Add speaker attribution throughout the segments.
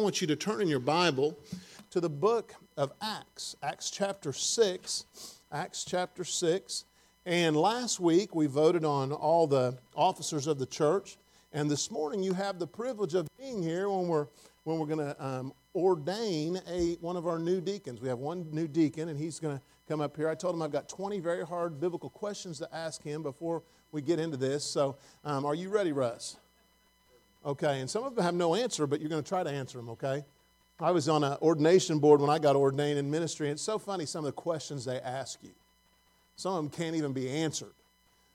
Speaker 1: I want you to turn in your Bible to the book of Acts, Acts chapter 6. Acts chapter 6. And last week we voted on all the officers of the church. And this morning you have the privilege of being here when we're, when we're going to um, ordain a, one of our new deacons. We have one new deacon, and he's going to come up here. I told him I've got 20 very hard biblical questions to ask him before we get into this. So, um, are you ready, Russ? Okay, and some of them have no answer, but you're going to try to answer them, okay? I was on an ordination board when I got ordained in ministry, and it's so funny some of the questions they ask you. Some of them can't even be answered,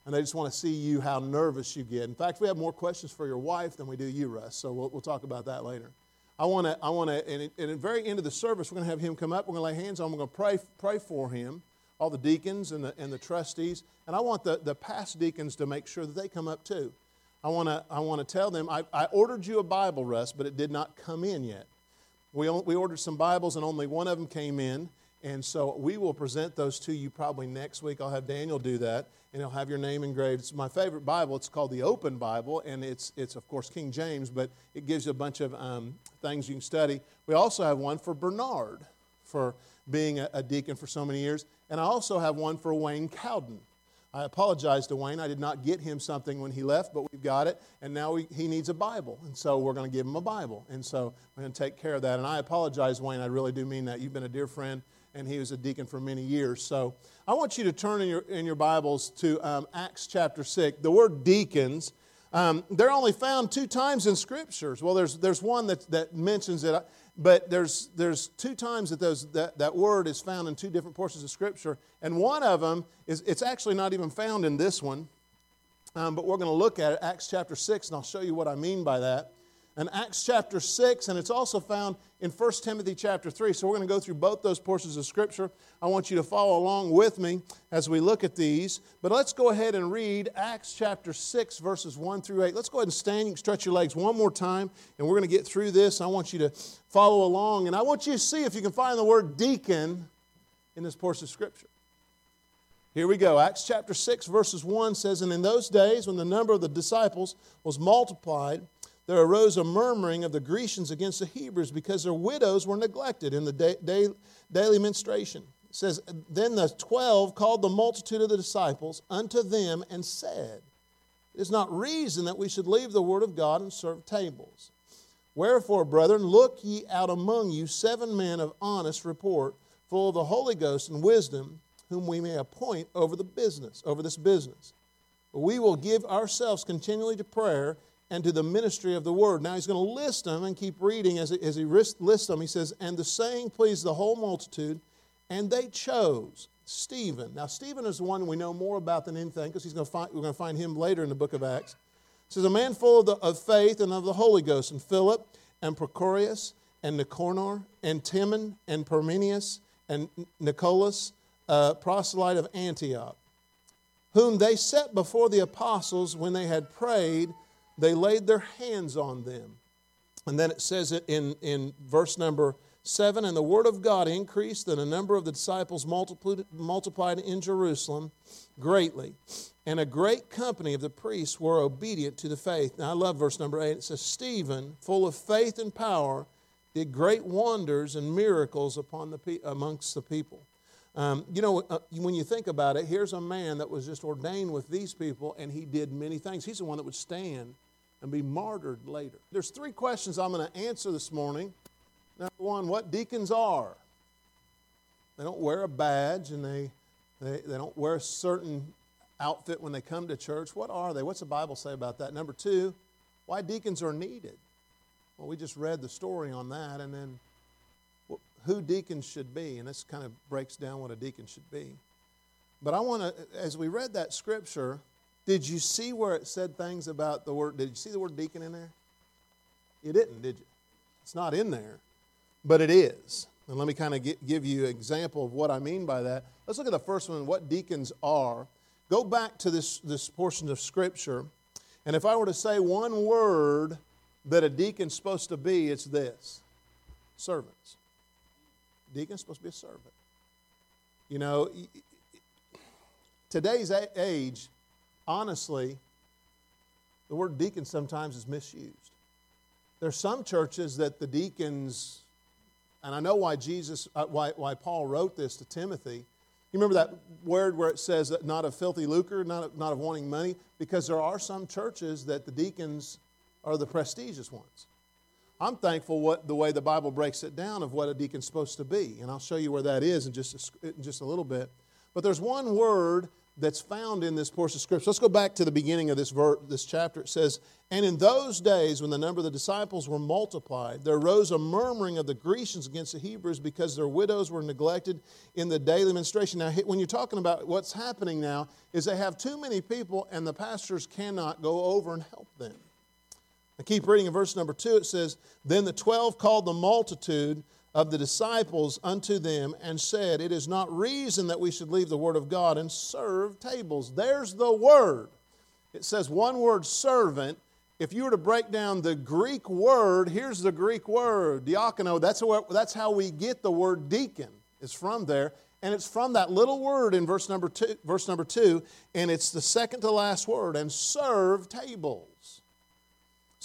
Speaker 1: and they just want to see you how nervous you get. In fact, we have more questions for your wife than we do you, Russ, so we'll, we'll talk about that later. I want to, I want to, and, at the very end of the service, we're going to have him come up. We're going to lay hands on him. We're going to pray, pray for him, all the deacons and the, and the trustees. And I want the, the past deacons to make sure that they come up too. I want to I wanna tell them I, I ordered you a Bible, Russ, but it did not come in yet. We, we ordered some Bibles, and only one of them came in. And so we will present those to you probably next week. I'll have Daniel do that, and he'll have your name engraved. It's my favorite Bible. It's called the Open Bible, and it's, it's of course, King James, but it gives you a bunch of um, things you can study. We also have one for Bernard for being a, a deacon for so many years, and I also have one for Wayne Cowden. I apologize to Wayne. I did not get him something when he left, but we've got it, and now we, he needs a Bible. And so we're going to give him a Bible. And so we're going to take care of that. And I apologize, Wayne. I really do mean that. You've been a dear friend, and he was a deacon for many years. So I want you to turn in your, in your Bibles to um, Acts chapter 6. The word deacons, um, they're only found two times in scriptures. Well, there's, there's one that, that mentions it. But there's, there's two times that, those, that that word is found in two different portions of Scripture. And one of them is, it's actually not even found in this one. Um, but we're going to look at it, Acts chapter 6, and I'll show you what I mean by that and Acts chapter 6, and it's also found in 1 Timothy chapter 3. So we're going to go through both those portions of Scripture. I want you to follow along with me as we look at these. But let's go ahead and read Acts chapter 6, verses 1 through 8. Let's go ahead and stand. You stretch your legs one more time, and we're going to get through this. I want you to follow along, and I want you to see if you can find the word deacon in this portion of Scripture. Here we go. Acts chapter 6, verses 1 says, And in those days, when the number of the disciples was multiplied, there arose a murmuring of the Grecians against the Hebrews because their widows were neglected in the day, day, daily ministration. It says, Then the twelve called the multitude of the disciples unto them and said, It is not reason that we should leave the word of God and serve tables. Wherefore, brethren, look ye out among you seven men of honest report, full of the Holy Ghost and wisdom, whom we may appoint over the business, over this business. We will give ourselves continually to prayer and to the ministry of the word. Now he's going to list them and keep reading as he, as he lists them. He says, And the saying pleased the whole multitude, and they chose Stephen. Now, Stephen is the one we know more about than anything because he's going to find, we're going to find him later in the book of Acts. It says, A man full of, the, of faith and of the Holy Ghost, and Philip, and Prochorus, and Nicanor, and Timon, and Parmenius, and Nicholas, uh, proselyte of Antioch, whom they set before the apostles when they had prayed they laid their hands on them. And then it says it in, in verse number 7 And the word of God increased, and the number of the disciples multiplied, in Jerusalem greatly. And a great company of the priests were obedient to the faith. Now I love verse number 8. It says, Stephen, full of faith and power, did great wonders and miracles upon the, amongst the people. Um, you know, uh, when you think about it, here's a man that was just ordained with these people, and he did many things. He's the one that would stand and be martyred later. There's three questions I'm going to answer this morning. Number one, what deacons are. They don't wear a badge and they, they, they don't wear a certain outfit when they come to church. What are they? What's the Bible say about that? Number two, why deacons are needed. Well, we just read the story on that, and then who deacons should be, and this kind of breaks down what a deacon should be. But I want to, as we read that scripture, did you see where it said things about the word? Did you see the word deacon in there? You didn't, did you? It's not in there, but it is. And let me kind of give you an example of what I mean by that. Let's look at the first one what deacons are. Go back to this, this portion of Scripture, and if I were to say one word that a deacon's supposed to be, it's this servants. Deacon's supposed to be a servant. You know, today's age, honestly, the word deacon sometimes is misused. There's some churches that the deacons, and I know why Jesus, uh, why, why Paul wrote this to Timothy. You remember that word where it says that not of filthy lucre, not of, not of wanting money? Because there are some churches that the deacons are the prestigious ones. I'm thankful what the way the Bible breaks it down of what a deacon's supposed to be, and I'll show you where that is in just a, in just a little bit. But there's one word that's found in this portion of Scripture. Let's go back to the beginning of this, ver- this chapter. It says, And in those days, when the number of the disciples were multiplied, there arose a murmuring of the Grecians against the Hebrews because their widows were neglected in the daily ministration. Now, when you're talking about what's happening now, is they have too many people, and the pastors cannot go over and help them. I keep reading in verse number two. It says, Then the twelve called the multitude of the disciples unto them and said, It is not reason that we should leave the word of God and serve tables. There's the word. It says one word, servant. If you were to break down the Greek word, here's the Greek word, diakono. That's, that's how we get the word deacon. It's from there. And it's from that little word in verse number two, verse number two, and it's the second to last word, and serve tables.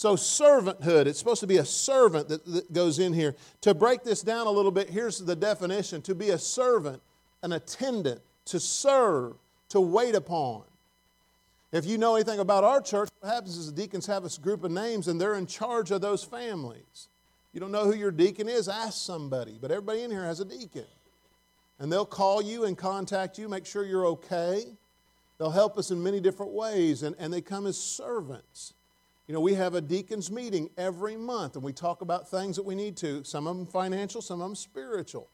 Speaker 1: So, servanthood, it's supposed to be a servant that, that, goes in here. To break this down a little bit, here's the definition to be a servant, an attendant, to serve, to wait upon. If you know anything about our church, what happens is the deacons have a group of names and they're in charge of those families. You don't know who your deacon is, ask somebody. But everybody in here has a deacon. And they'll call you and contact you, make sure you're okay. They'll help us in many different ways, and, and they come as servants. You know, we have a deacons meeting every month and we talk about things that we need to, some of them financial, some of them spiritual.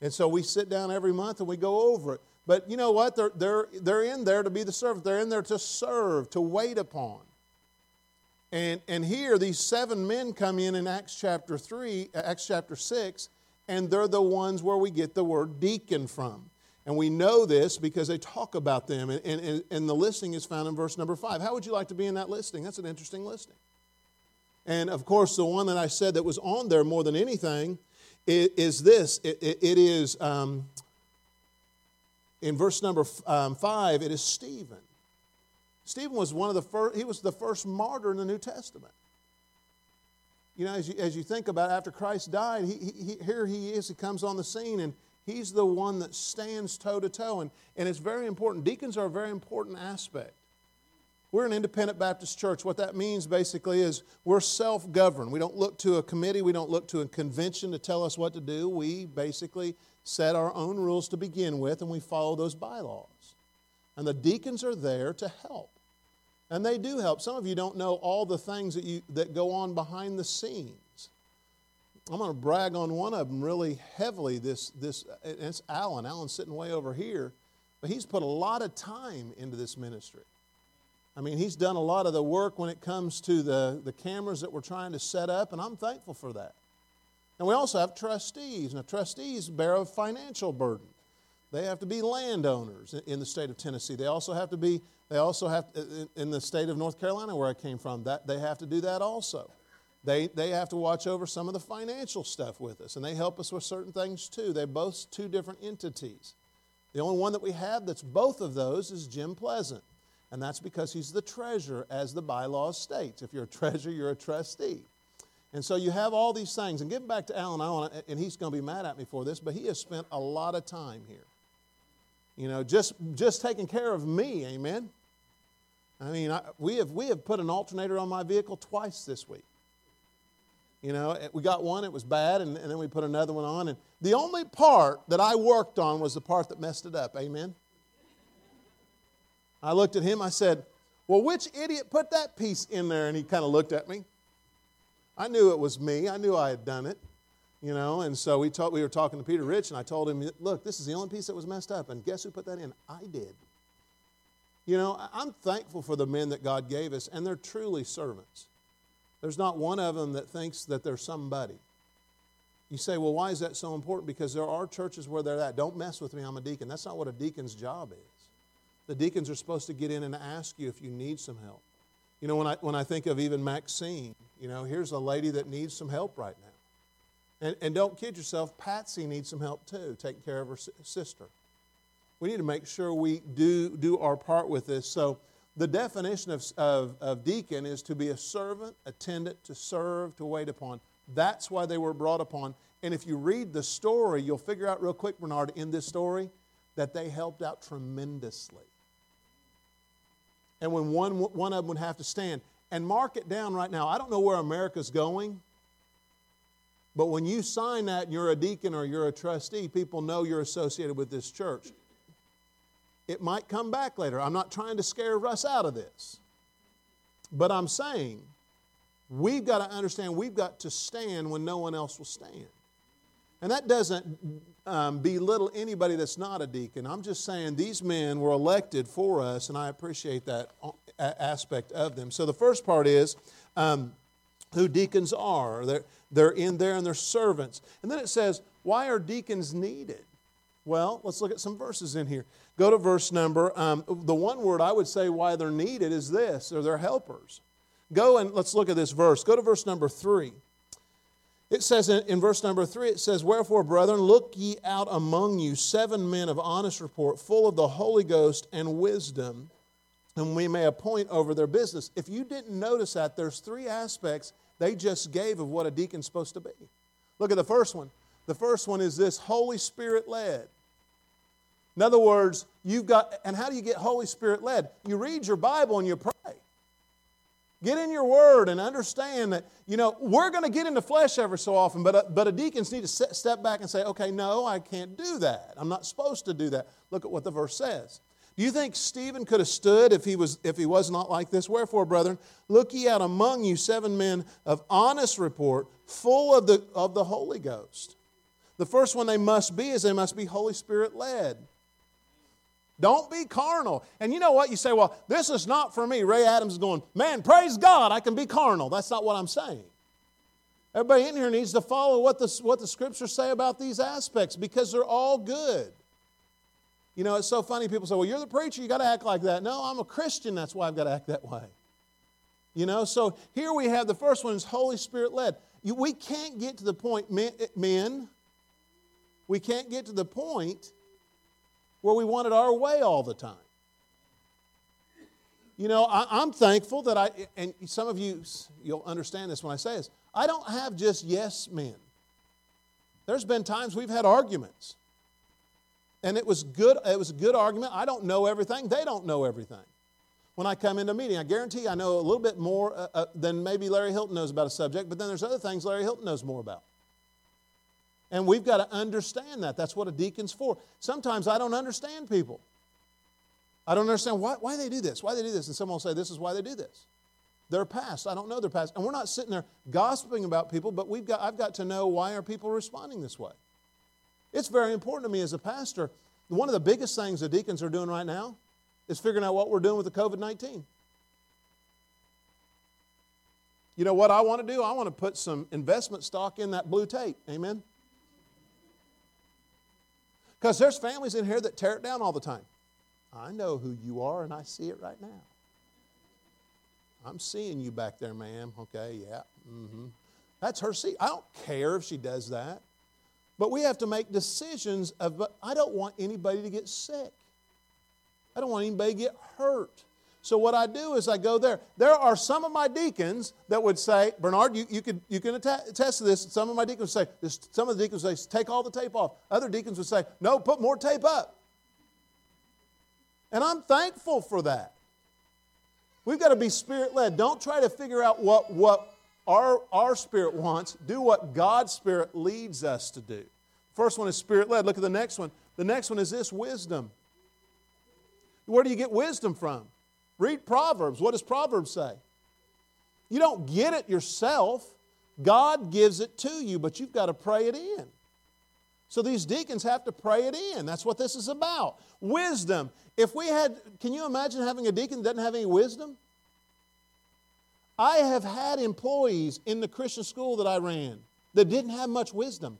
Speaker 1: And so we sit down every month and we go over it. But you know what? They're, they're, they're in there to be the servant, they're in there to serve, to wait upon. And, and here, these seven men come in in Acts chapter 3, uh, Acts chapter 6, and they're the ones where we get the word deacon from. And we know this because they talk about them, and, and, and the listing is found in verse number five. How would you like to be in that listing? That's an interesting listing. And of course, the one that I said that was on there more than anything is this it, it, it is um, in verse number um, five, it is Stephen. Stephen was one of the first, he was the first martyr in the New Testament. You know, as you, as you think about it, after Christ died, he, he, here he is, he comes on the scene, and He's the one that stands toe to toe. And, and it's very important. Deacons are a very important aspect. We're an independent Baptist church. What that means basically is we're self governed. We don't look to a committee, we don't look to a convention to tell us what to do. We basically set our own rules to begin with and we follow those bylaws. And the deacons are there to help. And they do help. Some of you don't know all the things that, you, that go on behind the scenes. I'm going to brag on one of them really heavily. This, this, it's Alan. Alan's sitting way over here, but he's put a lot of time into this ministry. I mean, he's done a lot of the work when it comes to the, the cameras that we're trying to set up, and I'm thankful for that. And we also have trustees. Now, trustees bear a financial burden. They have to be landowners in the state of Tennessee. They also have to be, they also have, in the state of North Carolina where I came from, that, they have to do that also. They, they have to watch over some of the financial stuff with us, and they help us with certain things too. They're both two different entities. The only one that we have that's both of those is Jim Pleasant, and that's because he's the treasurer, as the bylaws states. If you're a treasurer, you're a trustee. And so you have all these things. And getting back to Alan, I want and he's going to be mad at me for this, but he has spent a lot of time here. You know, just, just taking care of me, amen? I mean, I, we, have, we have put an alternator on my vehicle twice this week. You know, we got one, it was bad, and, and, then we put another one on. And the only part that I worked on was the part that messed it up. Amen? I looked at him, I said, Well, which idiot put that piece in there? And he kind of looked at me. I knew it was me, I knew I had done it. You know, and so we, talk, we were talking to Peter Rich, and I told him, Look, this is the only piece that was messed up. And guess who put that in? I did. You know, I'm thankful for the men that God gave us, and they're truly servants. There's not one of them that thinks that they're somebody. You say, well, why is that so important? Because there are churches where they're at. Don't mess with me, I'm a deacon. That's not what a deacon's job is. The deacons are supposed to get in and ask you if you need some help. You know, when I, when I think of even Maxine, you know, here's a lady that needs some help right now. And, and don't kid yourself, Patsy needs some help too, taking care of her sister. We need to make sure we do, do our part with this. So the definition of, of, of deacon is to be a servant, attendant, to serve, to wait upon. That's why they were brought upon. And if you read the story, you'll figure out real quick, Bernard, in this story, that they helped out tremendously. And when one, one of them would have to stand, and mark it down right now, I don't know where America's going, but when you sign that and you're a deacon or you're a trustee, people know you're associated with this church. It might come back later. I'm not trying to scare Russ out of this. But I'm saying we've got to understand we've got to stand when no one else will stand. And that doesn't um, belittle anybody that's not a deacon. I'm just saying these men were elected for us, and I appreciate that uh, aspect of them. So the first part is um, who deacons are. They're, they're in there and they're servants. And then it says, why are deacons needed? Well, let's look at some verses in here. Go to verse number. Um, the one word I would say why they're needed is this, or they're helpers. Go and let's look at this verse. Go to verse number three. It says in, in, verse number three, it says, Wherefore, brethren, look ye out among you seven men of honest report, full of the Holy Ghost and wisdom, and we may appoint over their business. If you didn't notice that, there's three aspects they just gave of what a deacon's supposed to be. Look at the first one. The first one is this Holy Spirit led. In other words, you've got, and how do you get Holy Spirit led? You read your Bible and you pray. Get in your word and understand that, you know, we're going to get into flesh every so often, but a, but a deacons need to step back and say, okay, no, I can't do that. I'm not supposed to do that. Look at what the verse says. Do you think Stephen could have stood if he was, if he was not like this? Wherefore, brethren, look ye out among you seven men of honest report, full of the, of the Holy Ghost. The first one they must be is they must be Holy Spirit led. Don't be carnal. And you know what? You say, well, this is not for me. Ray Adams is going, man, praise God, I can be carnal. That's not what I'm saying. Everybody in here needs to follow what the, what the scriptures say about these aspects because they're all good. You know, it's so funny. People say, well, you're the preacher, you got to act like that. No, I'm a Christian, that's why I've got to act that way. You know, so here we have the first one is Holy Spirit led. we can't get to the point, men, men, we can't get to the point where we want it our way all the time. You know, I, am thankful that I, and some of you, you'll understand this when I say this, I don't have just yes men. There's been times we've had arguments. And it was good, it was a good argument. I don't know everything, they don't know everything. When I come into a meeting, I guarantee I know a little bit more uh, uh, than maybe Larry Hilton knows about a subject, but then there's other things Larry Hilton knows more about. And we've got to understand that. That's what a deacon's for. Sometimes I don't understand people. I don't understand why, why they do this, why they do this. And someone will say, This is why they do this. Their past. I don't know their past. And we're not sitting there gossiping about people, but we've got, I've got to know why are people responding this way. It's very important to me as a pastor. One of the biggest things the deacons are doing right now is figuring out what we're doing with the COVID 19. You know what I want to do? I want to put some investment stock in that blue tape. Amen? Because there's families in here that tear it down all the time. I know who you are and I see it right now. I'm seeing you back there, ma'am. Okay, yeah. Mm-hmm. That's her seat. I don't care if she does that. But we have to make decisions of, I don't want anybody to get sick. I don't want anybody to get hurt. So what I do is I go there. There are some of my deacons that would say, Bernard, you, you, could, you can attest to this. Some of my deacons would say, this, some of the deacons say, take all the tape off. Other deacons would say, no, put more tape up. And I'm thankful for that. We've got to be spirit led. Don't try to figure out what, what our, our spirit wants. Do what God's spirit leads us to do. First one is spirit led. Look at the next one. The next one is this wisdom. Where do you get wisdom from? Read Proverbs. What does Proverbs say? You don't get it yourself. God gives it to you, but you've got to pray it in. So these deacons have to pray it in. That's what this is about. Wisdom. If we had, can you imagine having a deacon that doesn't have any wisdom? I have had employees in the Christian school that I ran that didn't have much wisdom.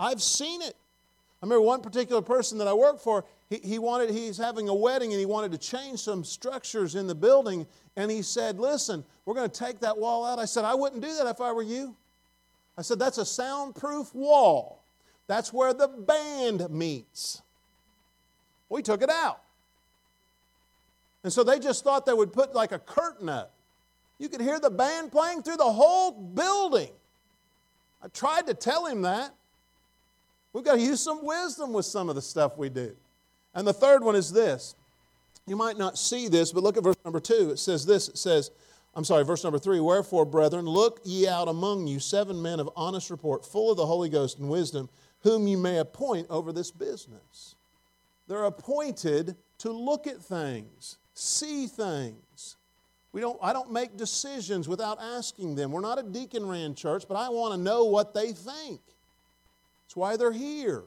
Speaker 1: I've seen it. I remember one particular person that I worked for, he, he wanted, he's having a wedding and he wanted to change some structures in the building. And he said, Listen, we're going to take that wall out. I said, I wouldn't do that if I were you. I said, That's a soundproof wall. That's where the band meets. We took it out. And so they just thought they would put like a curtain up. You could hear the band playing through the whole building. I tried to tell him that. We've got to use some wisdom with some of the stuff we do. And the third one is this. You might not see this, but look at verse number two. It says this it says, I'm sorry, verse number three. Wherefore, brethren, look ye out among you seven men of honest report, full of the Holy Ghost and wisdom, whom you may appoint over this business. They're appointed to look at things, see things. We don't, I don't make decisions without asking them. We're not a deacon ran church, but I want to know what they think. That's why they're here.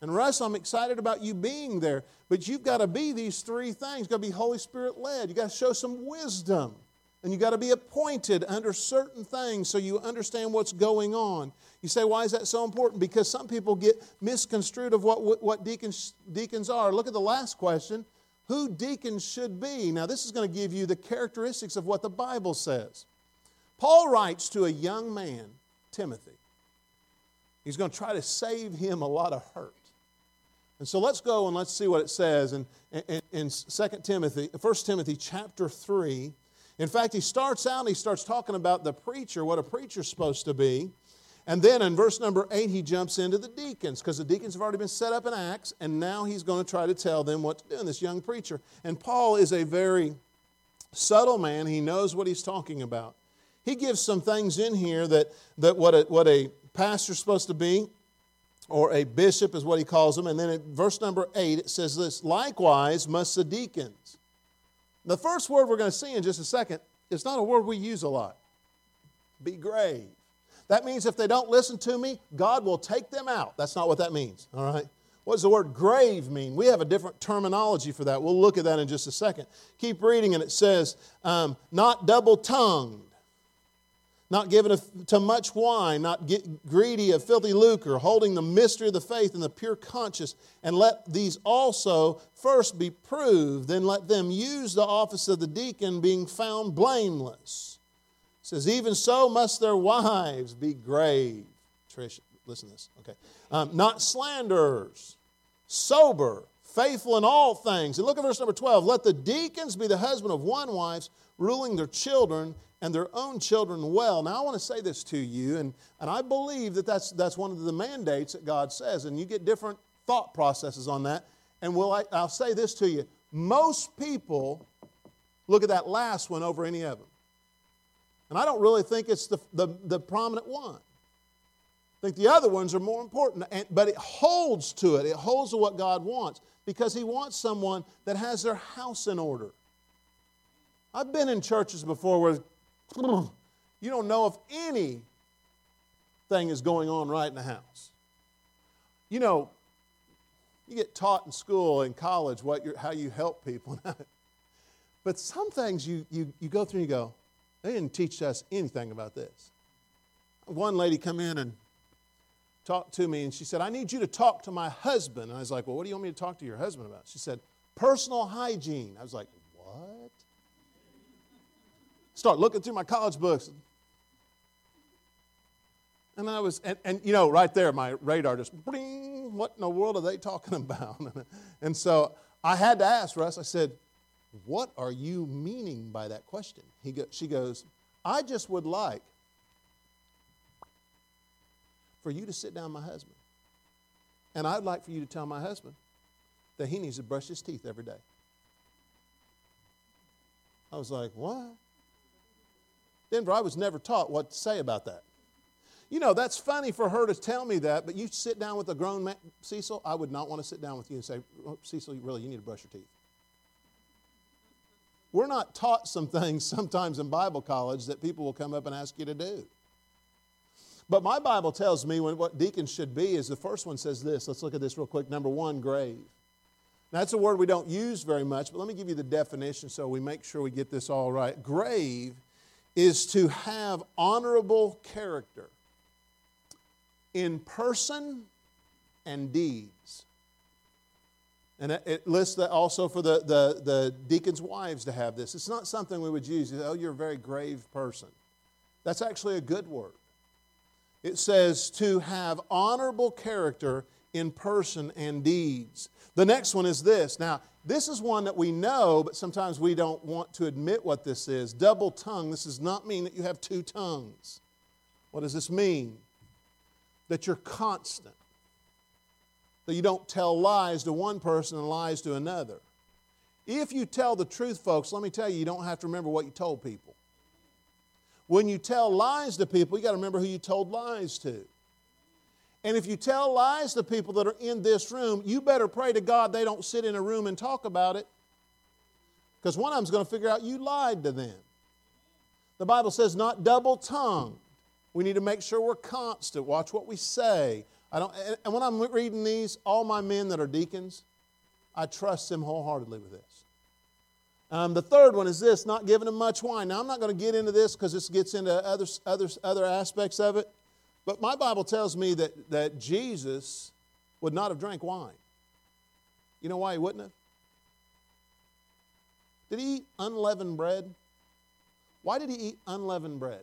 Speaker 1: And Russ, I'm excited about you being there, but you've got to be these three things. You've got to be Holy Spirit led. You've got to show some wisdom. And you've got to be appointed under certain things so you understand what's going on. You say, why is that so important? Because some people get misconstrued of what, what deacons, deacons are. Look at the last question who deacons should be. Now, this is going to give you the characteristics of what the Bible says. Paul writes to a young man, Timothy. He's going to try to save him a lot of hurt. And so let's go and let's see what it says in, in, in 2 Timothy, 1 Timothy chapter 3. In fact, he starts out and he starts talking about the preacher, what a preacher's supposed to be. And then in verse number 8, he jumps into the deacons because the deacons have already been set up in Acts, and now he's going to try to tell them what to do, and this young preacher. And Paul is a very subtle man. He knows what he's talking about. He gives some things in here that, that what, a, what a pastor's supposed to be, or a bishop is what he calls them. And then in verse number 8, it says this Likewise must the deacons. The first word we're going to see in just a second is not a word we use a lot. Be grave. That means if they don't listen to me, God will take them out. That's not what that means, all right? What does the word grave mean? We have a different terminology for that. We'll look at that in just a second. Keep reading, and it says, um, not double tongued not given to much wine, not greedy of filthy lucre, holding the mystery of the faith in the pure conscience, and let these also first be proved, then let them use the office of the deacon, being found blameless. It says, Even so must their wives be grave. Trish, listen to this. Okay. Um, not slanderers, sober, faithful in all things. And look at verse number 12. Let the deacons be the husband of one wife, ruling their children and their own children well. Now, I want to say this to you, and, and I believe that that's, that's one of the mandates that God says, and you get different thought processes on that. And will I, I'll say this to you most people look at that last one over any of them. And I don't really think it's the, the, the prominent one. I think the other ones are more important, and, but it holds to it. It holds to what God wants because He wants someone that has their house in order. I've been in churches before where you don't know if anything is going on right in the house. You know, you get taught in school in college what how you help people. but some things you, you, you go through and you go, they didn't teach us anything about this. One lady come in and talked to me and she said, I need you to talk to my husband. And I was like, Well, what do you want me to talk to your husband about? She said, Personal hygiene. I was like? Start looking through my college books. And I was, and, and you know, right there, my radar just, bling, what in the world are they talking about? and so I had to ask Russ, I said, what are you meaning by that question? He go, she goes, I just would like for you to sit down my husband. And I'd like for you to tell my husband that he needs to brush his teeth every day. I was like, what? Denver, I was never taught what to say about that. You know, that's funny for her to tell me that, but you sit down with a grown man, Cecil, I would not want to sit down with you and say, oh, Cecil, really, you need to brush your teeth. We're not taught some things sometimes in Bible college that people will come up and ask you to do. But my Bible tells me when, what deacons should be is the first one says this. Let's look at this real quick. Number one, grave. Now, that's a word we don't use very much, but let me give you the definition so we make sure we get this all right. Grave is to have honorable character in person and deeds. And it lists that also for the, the, the deacons' wives to have this. It's not something we would use, oh, you're a very grave person. That's actually a good word. It says to have honorable character in person and deeds. The next one is this. Now, This is one that we know, but sometimes we don't want to admit what this is. Double tongue. This does not mean that you have two tongues. What does this mean? That you're constant. That you don't tell lies to one person and lies to another. If you tell the truth, folks, let me tell you, you don't have to remember what you told people. When you tell lies to people, you got to remember who you told lies to. And if you tell lies to people that are in this room, you better pray to God they don't sit in a room and talk about it. Because one of them's going to figure out you lied to them. The Bible says not double tongued. We need to make sure we're constant. Watch what we say. I don't, and when I'm reading these, all my men that are deacons, I trust them wholeheartedly with this. Um, the third one is this not giving them much wine. Now, I'm not going to get into this because this gets into other, other, other aspects of it, but my Bible tells me that, that Jesus would not have drank wine. You know why he wouldn't have? Did he eat unleavened bread? Why did he eat unleavened bread?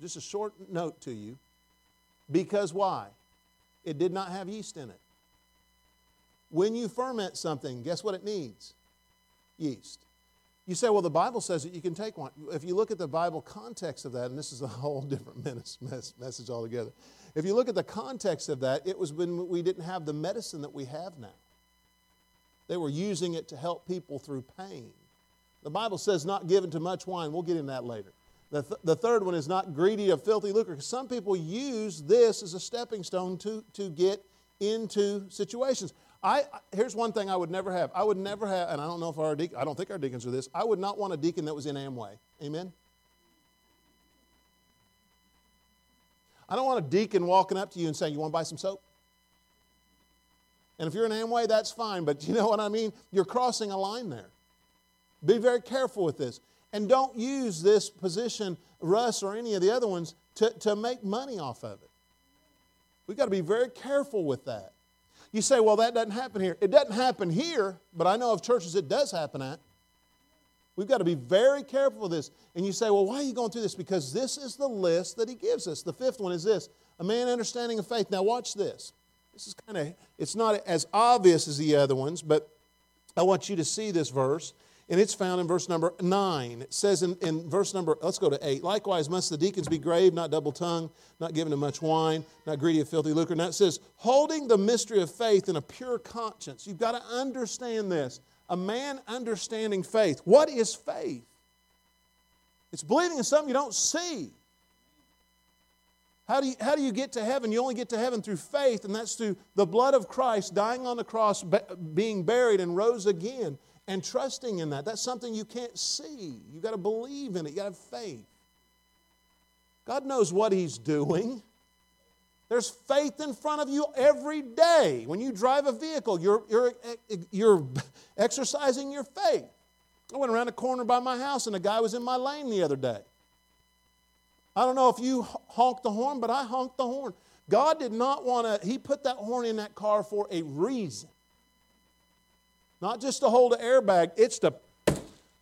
Speaker 1: Just a short note to you. Because why? It did not have yeast in it. When you ferment something, guess what it needs? Yeast. You say, well, the Bible says that you can take one. If you look at the Bible context of that, and this is a whole different message altogether. If you look at the context of that, it was when we didn't have the medicine that we have now. They were using it to help people through pain. The Bible says not given to much wine. We'll get into that later. The, th- the third one is not greedy of filthy lucre. Some people use this as a stepping stone to, to get into situations. I, here's one thing I would never have. I would never have, and I don't know if our deacon, I don't think our deacons are this. I would not want a deacon that was in Amway. Amen. I don't want a deacon walking up to you and saying, "You want to buy some soap?" And if you're in Amway, that's fine. But you know what I mean? You're crossing a line there. Be very careful with this. And don't use this position, Russ or any of the other ones, to, to make money off of it. We've got to be very careful with that. You say, well, that doesn't happen here. It doesn't happen here, but I know of churches it does happen at. We've got to be very careful with this. And you say, well, why are you going through this? Because this is the list that he gives us. The fifth one is this a man understanding of faith. Now, watch this. This is kind of, it's not as obvious as the other ones, but I want you to see this verse and it's found in verse number 9. It says in, in verse number, let's go to 8. Likewise, must the deacons be grave, not double tongued, not given to much wine, not greedy of filthy lucre. Now it says, holding the mystery of faith in a pure conscience. You've got to understand this. A man understanding faith. What is faith? It's believing in something you don't see. How do, you, how do you get to heaven? You only get to heaven through faith, and that's through the blood of Christ dying on the cross, being buried, and rose again and trusting in that. That's something you can't see. You've got to believe in it, you got to have faith. God knows what He's doing. There's faith in front of you every day. When you drive a vehicle, you're, you're, you're exercising your faith. I went around a corner by my house and a guy was in my lane the other day. I don't know if you honked the horn, but I honked the horn. God did not want to, He put that horn in that car for a reason. Not just to hold an airbag, it's to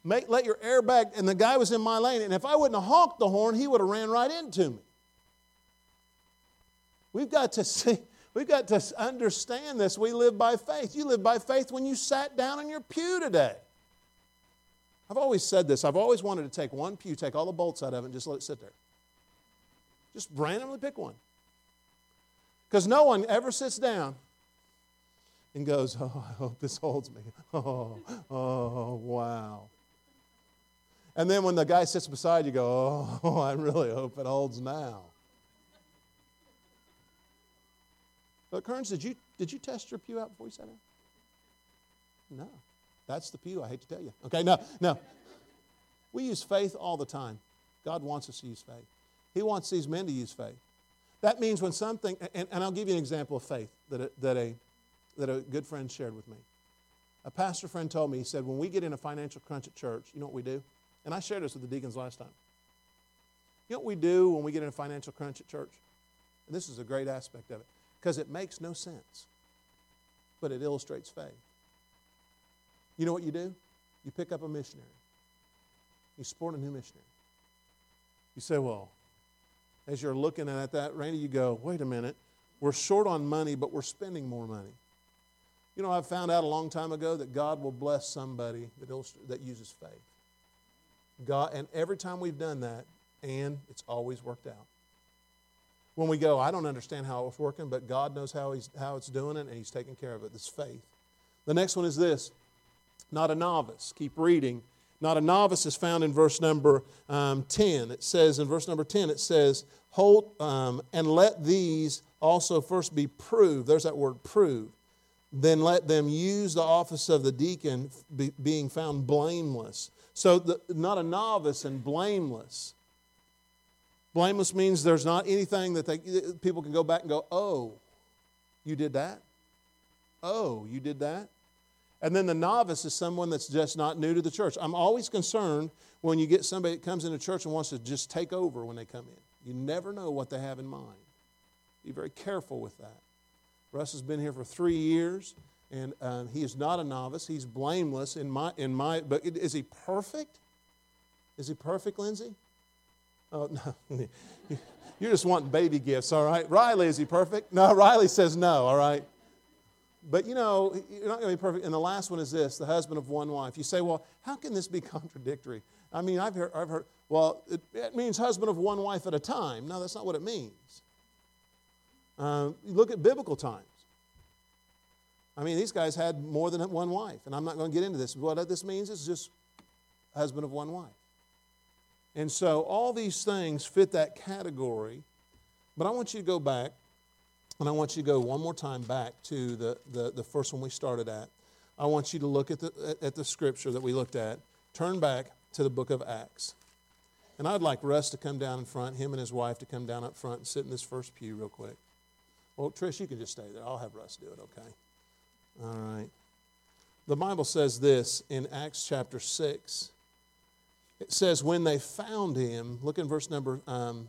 Speaker 1: make, let your airbag, and the guy was in my lane, and if I wouldn't have honked the horn, he would have ran right into me. We've got to see, we've got to understand this. We live by faith. You live by faith when you sat down in your pew today. I've always said this. I've always wanted to take one pew, take all the bolts out of it, and just let it sit there. Just randomly pick one. Because no one ever sits down and goes, Oh, I hope this holds me. Oh, oh, wow. And then when the guy sits beside you, go, Oh, I really hope it holds now. But Kearns, did you, did you test your pew out before you sat down? No. That's the pew, I hate to tell you. Okay, no, no. We use faith all the time. God wants us to use faith. He wants these men to use faith. That means when something, and, and I'll give you an example of faith that a, that a that a good friend shared with me. A pastor friend told me, he said, when we get in a financial crunch at church, you know what we do? And I shared this with the deacons last time. You know what we do when we get in a financial crunch at church? And this is a great aspect of it because it makes no sense, but it illustrates faith. You know what you do? You pick up a missionary, you support a new missionary. You say, well, as you're looking at that, Randy, you go, wait a minute, we're short on money, but we're spending more money. You know, I found out a long time ago that God will bless somebody that, that uses faith. God, and every time we've done that, and it's always worked out. When we go, I don't understand how it's working, but God knows how, he's, how it's doing it, and He's taking care of it. This faith. The next one is this not a novice. Keep reading. Not a novice is found in verse number um, 10. It says, in verse number 10, it says, Hold um, and let these also first be proved. There's that word proved. Then let them use the office of the deacon, be, being found blameless. So, the, not a novice and blameless. Blameless means there's not anything that they, eh, people can go back and go, oh, you did that? Oh, you did that? And then the novice is someone that's just not new to the church. I'm always concerned when you get somebody that comes into church and wants to just take over when they come in. You never know what they have in mind. Be very careful with that. Russ has been here for three years, and um, he is not a novice. He's blameless in my in my. But is he perfect? Is he perfect, Lindsay? Oh no, you're just wanting baby gifts, all right? Riley, is he perfect? No, Riley says no, all right. But you know, you're not going to be perfect. And the last one is this the husband of one wife. You say, well, how can this be contradictory? I mean, I've heard, I've heard well, it, it means husband of one wife at a time. No, that's not what it means. Uh, look at biblical times. I mean, these guys had more than one wife, and I'm not going to get into this. What this means is just husband of one wife. And so all these things fit that category. But I want you to go back and I want you to go one more time back to the, the, the first one we started at. I want you to look at the, at the scripture that we looked at. Turn back to the book of Acts. And I'd like Russ to come down in front, him and his wife to come down up front and sit in this first pew real quick. Well, Trish, you can just stay there. I'll have Russ do it, okay? All right. The Bible says this in Acts chapter 6. It says, when they found him, look in verse number um,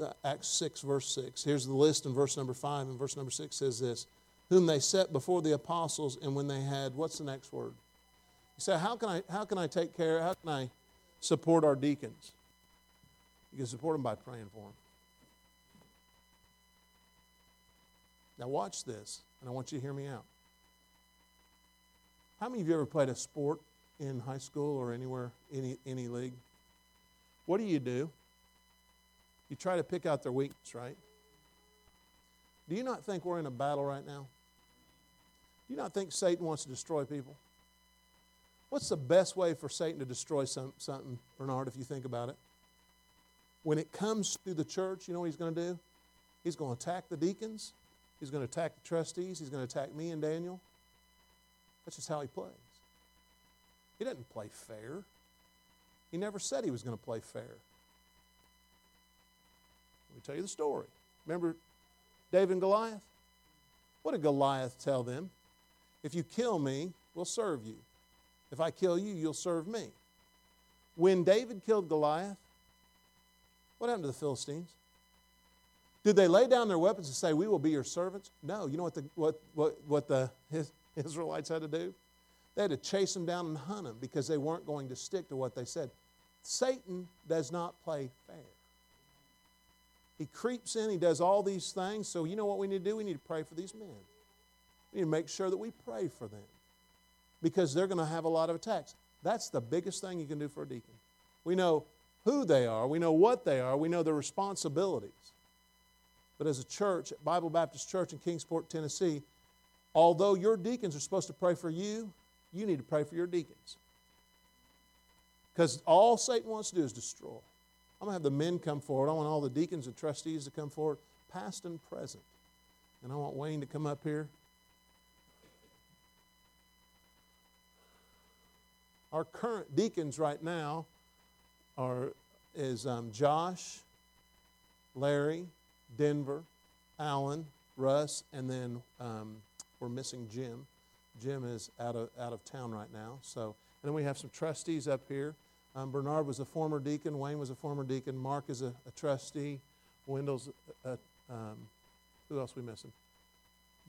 Speaker 1: uh, Acts 6, verse 6. Here's the list in verse number 5, and verse number 6 says this Whom they set before the apostles, and when they had, what's the next word? You say, How can I, how can I take care, how can I support our deacons? You can support them by praying for them. Now, watch this, and I want you to hear me out. How many of you ever played a sport in high school or anywhere, any, any league? What do you do? You try to pick out their weakness, right? Do you not think we're in a battle right now? Do you not think Satan wants to destroy people? What's the best way for Satan to destroy some, something, Bernard, if you think about it? When it comes to the church, you know what he's going to do? He's going to attack the deacons. He's going to attack the trustees. He's going to attack me and Daniel. That's just how he plays. He doesn't play fair. He never said he was going to play fair Let me tell you the story. Remember David and Goliath? What did Goliath tell them? If you kill me, we'll serve you. If I kill you, you'll serve me. When David killed Goliath, what happened to the Philistines? Did they lay down their weapons and say, We will be your servants? No. You know what the, what, what, what the Israelites had to do? They had to chase them down and hunt them because they weren't going to stick to what they said. Satan does not play fair. He creeps in, he does all these things. So, you know what we need to do? We need to pray for these men. We need to make sure that we pray for them because they're going to have a lot of attacks. That's the biggest thing you can do for a deacon. We know who they are, we know what they are, we know their responsibilities. But as a church, at Bible Baptist Church in Kingsport, Tennessee, although your deacons are supposed to pray for you, you need to pray for your deacons. Because all Satan wants to do is destroy. I'm going to have the men come forward. I want all the deacons and trustees to come forward, past and present. And I want Wayne to come up here. Our current deacons right now are is um, Josh, Larry, Denver, Alan, Russ, and then um, we're missing Jim. Jim is out of out of town right now. So, and then we have some trustees up here. Um, Bernard was a former deacon. Wayne was a former deacon. Mark is a, a trustee. Wendell's, a, a, um, who else we missing?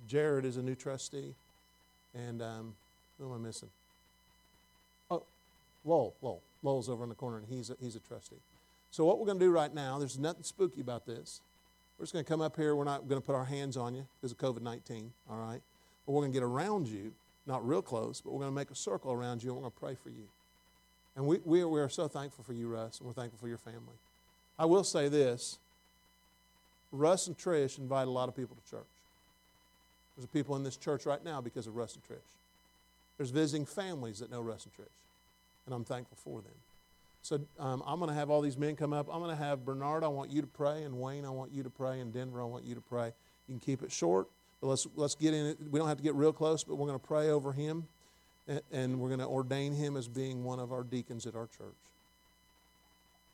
Speaker 1: Jared is a new trustee. And um, who am I missing? Oh, Lowell. Lowell. Lowell's over in the corner, and he's a, he's a trustee. So what we're going to do right now, there's nothing spooky about this. We're just going to come up here. We're not going to put our hands on you because of COVID-19, all right? But we're going to get around you, not real close, but we're going to make a circle around you and we're going to pray for you. And we, we, are, we are so thankful for you, Russ, and we're thankful for your family. I will say this Russ and Trish invite a lot of people to church. There's people in this church right now because of Russ and Trish. There's visiting families that know Russ and Trish, and I'm thankful for them. So um, I'm going to have all these men come up. I'm going to have Bernard, I want you to pray, and Wayne, I want you to pray, and Denver, I want you to pray. You can keep it short, but let's, let's get in it. We don't have to get real close, but we're going to pray over him, and, and we're going to ordain him as being one of our deacons at our church.